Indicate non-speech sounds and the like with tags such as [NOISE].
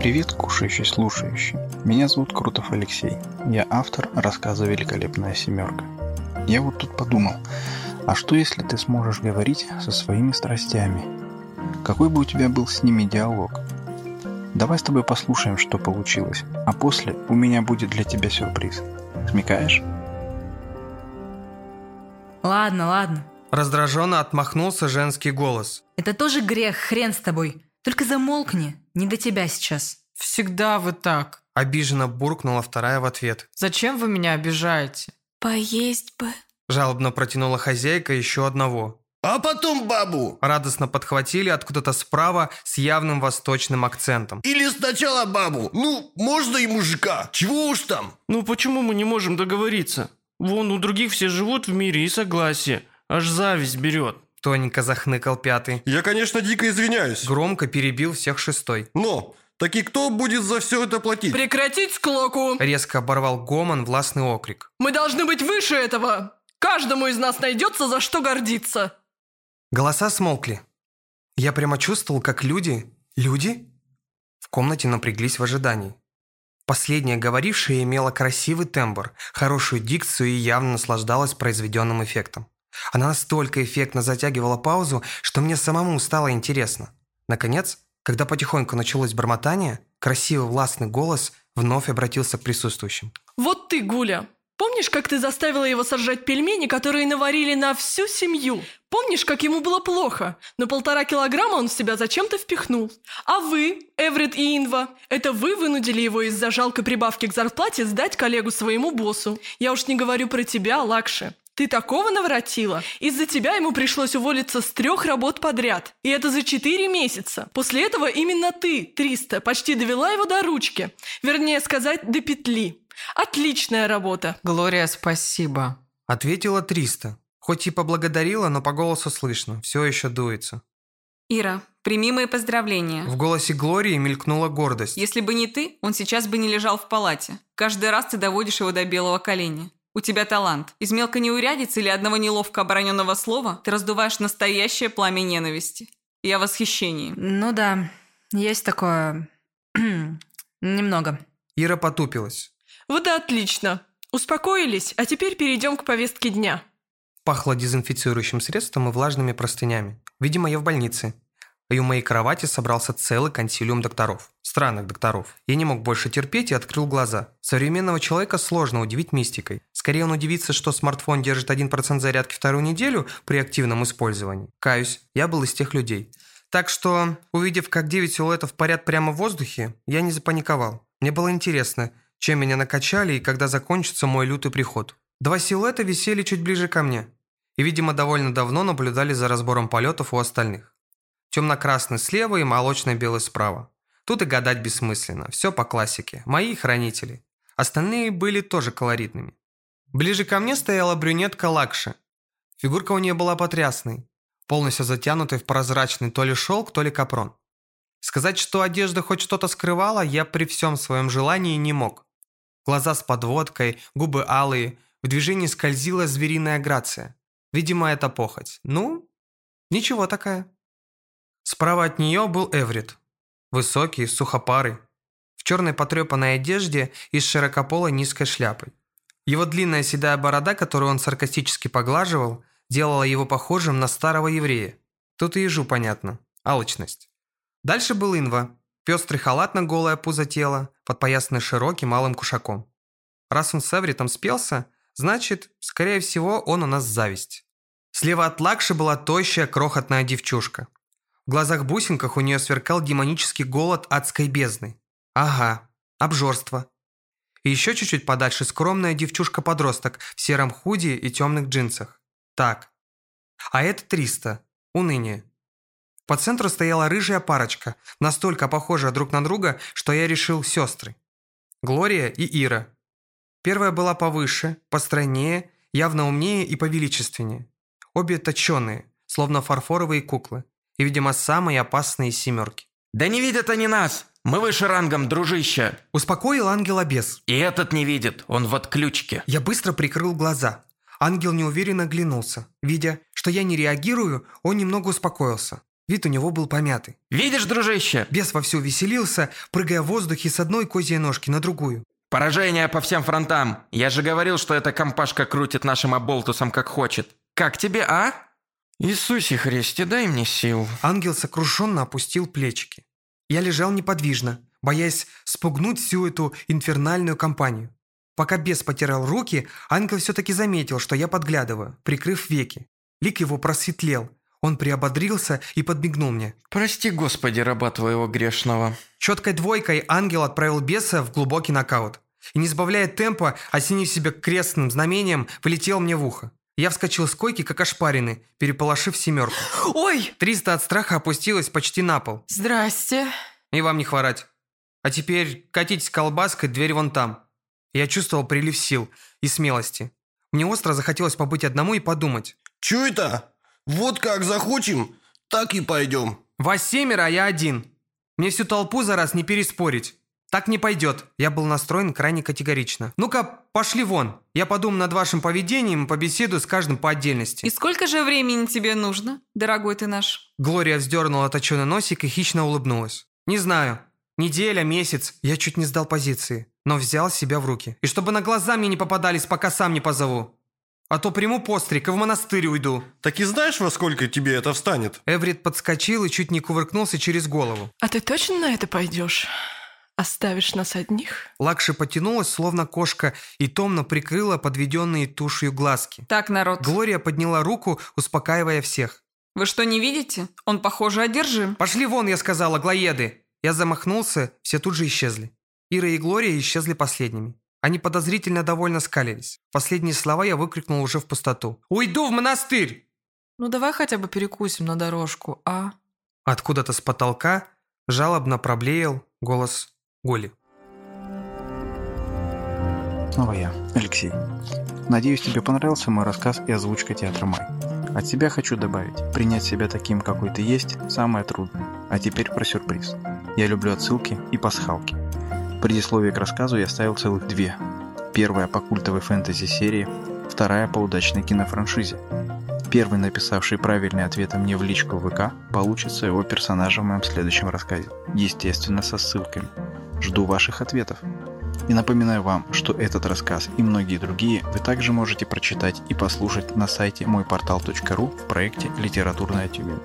Привет, кушающий, слушающий. Меня зовут Крутов Алексей. Я автор рассказа «Великолепная семерка». Я вот тут подумал, а что если ты сможешь говорить со своими страстями? Какой бы у тебя был с ними диалог? Давай с тобой послушаем, что получилось, а после у меня будет для тебя сюрприз. Смекаешь? Ладно, ладно. Раздраженно отмахнулся женский голос. Это тоже грех, хрен с тобой. Только замолкни, не до тебя сейчас. Всегда вы так. Обиженно буркнула вторая в ответ. Зачем вы меня обижаете? Поесть бы. Жалобно протянула хозяйка еще одного. А потом бабу. Радостно подхватили откуда-то справа с явным восточным акцентом. Или сначала бабу. Ну, можно и мужика. Чего уж там. Ну почему мы не можем договориться? Вон у других все живут в мире и согласие. Аж зависть берет. Тоненько захныкал пятый. Я, конечно, дико извиняюсь. Громко перебил всех шестой. Но, таки кто будет за все это платить? Прекратить склоку! Резко оборвал гомон властный окрик. Мы должны быть выше этого! Каждому из нас найдется за что гордиться! Голоса смолкли. Я прямо чувствовал, как люди... Люди? В комнате напряглись в ожидании. Последняя говорившая имела красивый тембр, хорошую дикцию и явно наслаждалась произведенным эффектом. Она настолько эффектно затягивала паузу, что мне самому стало интересно. Наконец, когда потихоньку началось бормотание, красивый властный голос вновь обратился к присутствующим. Вот ты, Гуля, помнишь, как ты заставила его сожрать пельмени, которые наварили на всю семью? Помнишь, как ему было плохо? Но полтора килограмма он в себя зачем-то впихнул. А вы, Эврит и Инва, это вы вынудили его из-за жалкой прибавки к зарплате сдать коллегу своему боссу. Я уж не говорю про тебя, Лакши. Ты такого наворотила? Из-за тебя ему пришлось уволиться с трех работ подряд. И это за четыре месяца. После этого именно ты, Триста, почти довела его до ручки. Вернее сказать, до петли. Отличная работа. Глория, спасибо. Ответила Триста. Хоть и поблагодарила, но по голосу слышно. Все еще дуется. Ира, прими мои поздравления. В голосе Глории мелькнула гордость. Если бы не ты, он сейчас бы не лежал в палате. Каждый раз ты доводишь его до белого коленя. У тебя талант. Из мелкой неурядицы или одного неловко обороненного слова ты раздуваешь настоящее пламя ненависти. Я в восхищении. Ну да, есть такое... [CLEARS THROAT] Немного. Ира потупилась. Вот и отлично. Успокоились, а теперь перейдем к повестке дня. Пахло дезинфицирующим средством и влажными простынями. Видимо, я в больнице. И у моей кровати собрался целый консилиум докторов. Странных докторов. Я не мог больше терпеть и открыл глаза. Современного человека сложно удивить мистикой. Скорее он удивится, что смартфон держит 1% зарядки вторую неделю при активном использовании. Каюсь, я был из тех людей. Так что, увидев, как 9 силуэтов парят прямо в воздухе, я не запаниковал. Мне было интересно, чем меня накачали и когда закончится мой лютый приход. Два силуэта висели чуть ближе ко мне. И, видимо, довольно давно наблюдали за разбором полетов у остальных. Темно-красный слева и молочно-белый справа. Тут и гадать бессмысленно. Все по классике. Мои хранители. Остальные были тоже колоритными. Ближе ко мне стояла брюнетка Лакши. Фигурка у нее была потрясной. Полностью затянутой в прозрачный то ли шелк, то ли капрон. Сказать, что одежда хоть что-то скрывала, я при всем своем желании не мог. Глаза с подводкой, губы алые, в движении скользила звериная грация. Видимо, это похоть. Ну, ничего такая. Справа от нее был Эврит. Высокий, сухопарый. В черной потрепанной одежде и с широкополой низкой шляпой. Его длинная седая борода, которую он саркастически поглаживал, делала его похожим на старого еврея. Тут и ежу понятно. Алчность. Дальше был Инва. Пестрый халат на голое пузо тела, подпоясанный широким малым кушаком. Раз он с Эвритом спелся, значит, скорее всего, он у нас зависть. Слева от Лакши была тощая, крохотная девчушка. В глазах-бусинках у нее сверкал демонический голод адской бездны. Ага, обжорство. И еще чуть-чуть подальше скромная девчушка-подросток в сером худи и темных джинсах. Так. А это 300. Уныние. По центру стояла рыжая парочка, настолько похожая друг на друга, что я решил сестры. Глория и Ира. Первая была повыше, постройнее, явно умнее и повеличественнее. Обе точеные, словно фарфоровые куклы и, видимо, самые опасные семерки. «Да не видят они нас! Мы выше рангом, дружище!» Успокоил ангела бес. «И этот не видит, он в отключке!» Я быстро прикрыл глаза. Ангел неуверенно оглянулся. Видя, что я не реагирую, он немного успокоился. Вид у него был помятый. Видишь, дружище? Бес вовсю веселился, прыгая в воздухе с одной козьей ножки на другую. Поражение по всем фронтам. Я же говорил, что эта компашка крутит нашим оболтусом как хочет. Как тебе, а? Иисусе Христе, дай мне сил. Ангел сокрушенно опустил плечики. Я лежал неподвижно, боясь спугнуть всю эту инфернальную компанию. Пока бес потирал руки, ангел все-таки заметил, что я подглядываю, прикрыв веки. Лик его просветлел. Он приободрился и подмигнул мне. Прости, Господи, раба твоего грешного. Четкой двойкой ангел отправил беса в глубокий нокаут. И, не сбавляя темпа, осенив себя крестным знамением, полетел мне в ухо. Я вскочил с койки, как ошпаренный, переполошив семерку. Ой! Триста от страха опустилась почти на пол. Здрасте. И вам не хворать. А теперь катитесь колбаской, дверь вон там. Я чувствовал прилив сил и смелости. Мне остро захотелось побыть одному и подумать. Чё это? Вот как захочем, так и пойдем. Вас семеро, а я один. Мне всю толпу за раз не переспорить. Так не пойдет. Я был настроен крайне категорично. Ну-ка, пошли вон. Я подумаю над вашим поведением и побеседую с каждым по отдельности. И сколько же времени тебе нужно, дорогой ты наш? Глория вздернула точеный носик и хищно улыбнулась. Не знаю. Неделя, месяц. Я чуть не сдал позиции. Но взял себя в руки. И чтобы на глаза мне не попадались, пока сам не позову. А то приму постриг и в монастырь уйду. Так и знаешь, во сколько тебе это встанет? Эврит подскочил и чуть не кувыркнулся через голову. А ты точно на это пойдешь? Оставишь нас одних? Лакши потянулась, словно кошка, и томно прикрыла подведенные тушью глазки. Так, народ, Глория подняла руку, успокаивая всех. вы что, не видите? Он, похоже, одержим. «Пошли вон!» – я сказала, глоеды. Я замахнулся, все тут же исчезли. Ира и Глория исчезли последними. Они подозрительно довольно скалились. Последние слова я выкрикнул уже в пустоту. «Уйду в монастырь!» Ну давай хотя бы перекусим на дорожку, а? Откуда-то с потолка жалобно проблеял голос Голи. Снова я, Алексей. Надеюсь, тебе понравился мой рассказ и озвучка театра Май. От себя хочу добавить, принять себя таким, какой ты есть, самое трудное. А теперь про сюрприз. Я люблю отсылки и пасхалки. В предисловии к рассказу я ставил целых две. Первая по культовой фэнтези-серии, вторая по удачной кинофраншизе. Первый, написавший правильный ответ мне в личку в ВК, получит своего персонажа в моем следующем рассказе. Естественно, со ссылками. Жду ваших ответов. И напоминаю вам, что этот рассказ и многие другие вы также можете прочитать и послушать на сайте мойпортал.ру в проекте «Литературная Тюмень».